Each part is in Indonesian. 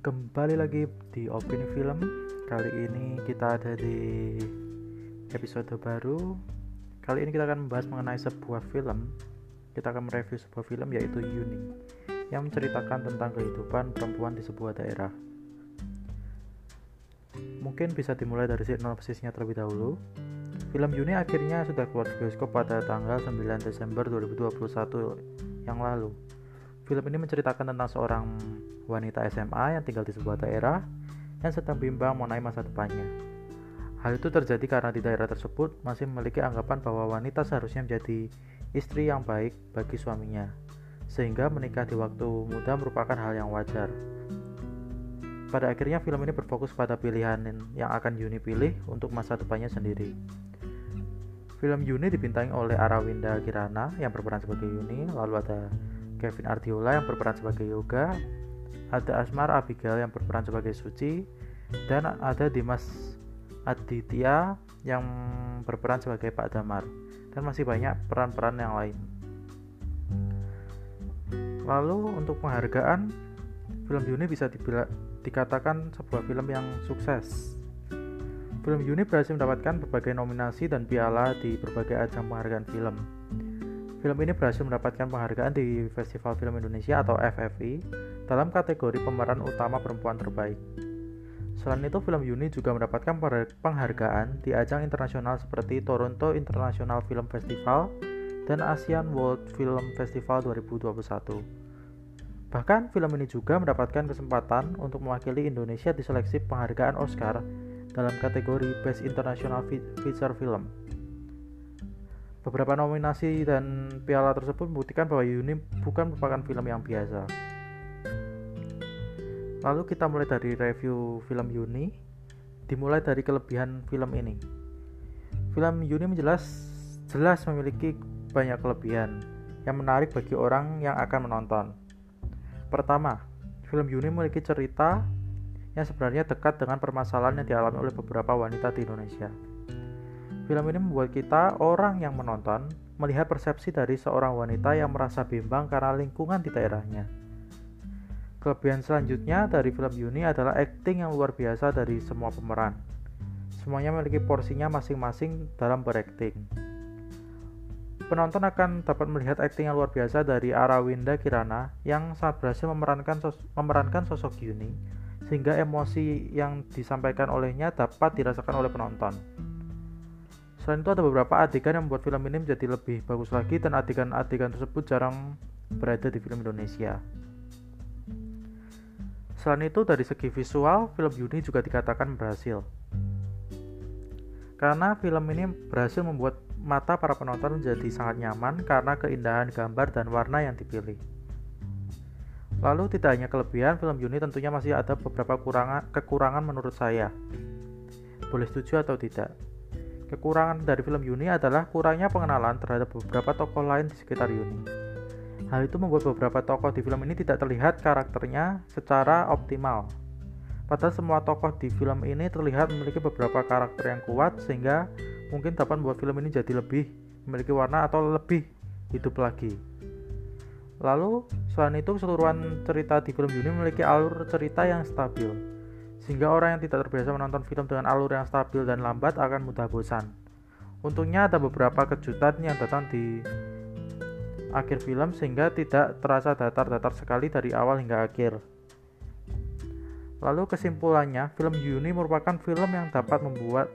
Kembali lagi di Opini Film. Kali ini kita ada di episode baru. Kali ini kita akan membahas mengenai sebuah film. Kita akan mereview sebuah film yaitu Yuni yang menceritakan tentang kehidupan perempuan di sebuah daerah. Mungkin bisa dimulai dari sinopsisnya terlebih dahulu. Film Yuni akhirnya sudah keluar di bioskop pada tanggal 9 Desember 2021 yang lalu. Film ini menceritakan tentang seorang wanita SMA yang tinggal di sebuah daerah yang sedang bimbang mengenai masa depannya. Hal itu terjadi karena di daerah tersebut masih memiliki anggapan bahwa wanita seharusnya menjadi istri yang baik bagi suaminya, sehingga menikah di waktu muda merupakan hal yang wajar. Pada akhirnya film ini berfokus pada pilihan yang akan Yuni pilih untuk masa depannya sendiri. Film Yuni dibintangi oleh Arawinda Kirana yang berperan sebagai Yuni, lalu ada Kevin Ardiola yang berperan sebagai Yoga, ada Asmar Abigail yang berperan sebagai Suci, dan ada Dimas Aditya yang berperan sebagai Pak Damar, dan masih banyak peran-peran yang lain. Lalu untuk penghargaan, film Yuni bisa dibila, dikatakan sebuah film yang sukses. Film Yuni berhasil mendapatkan berbagai nominasi dan piala di berbagai ajang penghargaan film. Film ini berhasil mendapatkan penghargaan di Festival Film Indonesia atau FFI dalam kategori pemeran utama perempuan terbaik. Selain itu, film Yuni juga mendapatkan penghargaan di ajang internasional seperti Toronto International Film Festival dan ASEAN World Film Festival 2021. Bahkan, film ini juga mendapatkan kesempatan untuk mewakili Indonesia di seleksi penghargaan Oscar dalam kategori Best International Feature Film. Beberapa nominasi dan piala tersebut membuktikan bahwa Yuni bukan merupakan film yang biasa. Lalu kita mulai dari review film Yuni. Dimulai dari kelebihan film ini. Film Yuni menjelas jelas memiliki banyak kelebihan yang menarik bagi orang yang akan menonton. Pertama, film Yuni memiliki cerita yang sebenarnya dekat dengan permasalahan yang dialami oleh beberapa wanita di Indonesia. Film ini membuat kita, orang yang menonton, melihat persepsi dari seorang wanita yang merasa bimbang karena lingkungan di daerahnya. Kelebihan selanjutnya dari film Yuni adalah acting yang luar biasa dari semua pemeran. Semuanya memiliki porsinya masing-masing dalam berakting. Penonton akan dapat melihat acting yang luar biasa dari Arawinda Kirana yang sangat berhasil memerankan, sos memerankan sosok Yuni, sehingga emosi yang disampaikan olehnya dapat dirasakan oleh penonton. Selain itu ada beberapa adegan yang membuat film ini menjadi lebih bagus lagi dan adegan-adegan tersebut jarang berada di film Indonesia. Selain itu dari segi visual, film Yuni juga dikatakan berhasil. Karena film ini berhasil membuat mata para penonton menjadi sangat nyaman karena keindahan gambar dan warna yang dipilih. Lalu tidak hanya kelebihan, film Yuni tentunya masih ada beberapa kekurangan menurut saya. Boleh setuju atau tidak? Kekurangan dari film Yuni adalah kurangnya pengenalan terhadap beberapa tokoh lain di sekitar Yuni. Hal itu membuat beberapa tokoh di film ini tidak terlihat karakternya secara optimal. Padahal semua tokoh di film ini terlihat memiliki beberapa karakter yang kuat sehingga mungkin dapat membuat film ini jadi lebih memiliki warna atau lebih hidup lagi. Lalu, selain itu keseluruhan cerita di film Yuni memiliki alur cerita yang stabil sehingga orang yang tidak terbiasa menonton film dengan alur yang stabil dan lambat akan mudah bosan. Untungnya ada beberapa kejutan yang datang di akhir film sehingga tidak terasa datar-datar sekali dari awal hingga akhir. Lalu kesimpulannya, film Yuni merupakan film yang dapat membuat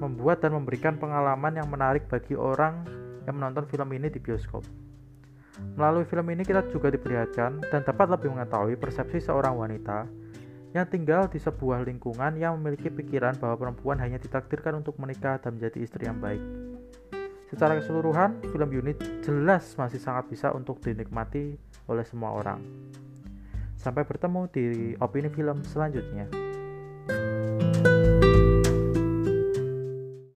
membuat dan memberikan pengalaman yang menarik bagi orang yang menonton film ini di bioskop. Melalui film ini kita juga diperlihatkan dan dapat lebih mengetahui persepsi seorang wanita yang tinggal di sebuah lingkungan yang memiliki pikiran bahwa perempuan hanya ditakdirkan untuk menikah dan menjadi istri yang baik. Secara keseluruhan, film unit jelas masih sangat bisa untuk dinikmati oleh semua orang. Sampai bertemu di opini film selanjutnya.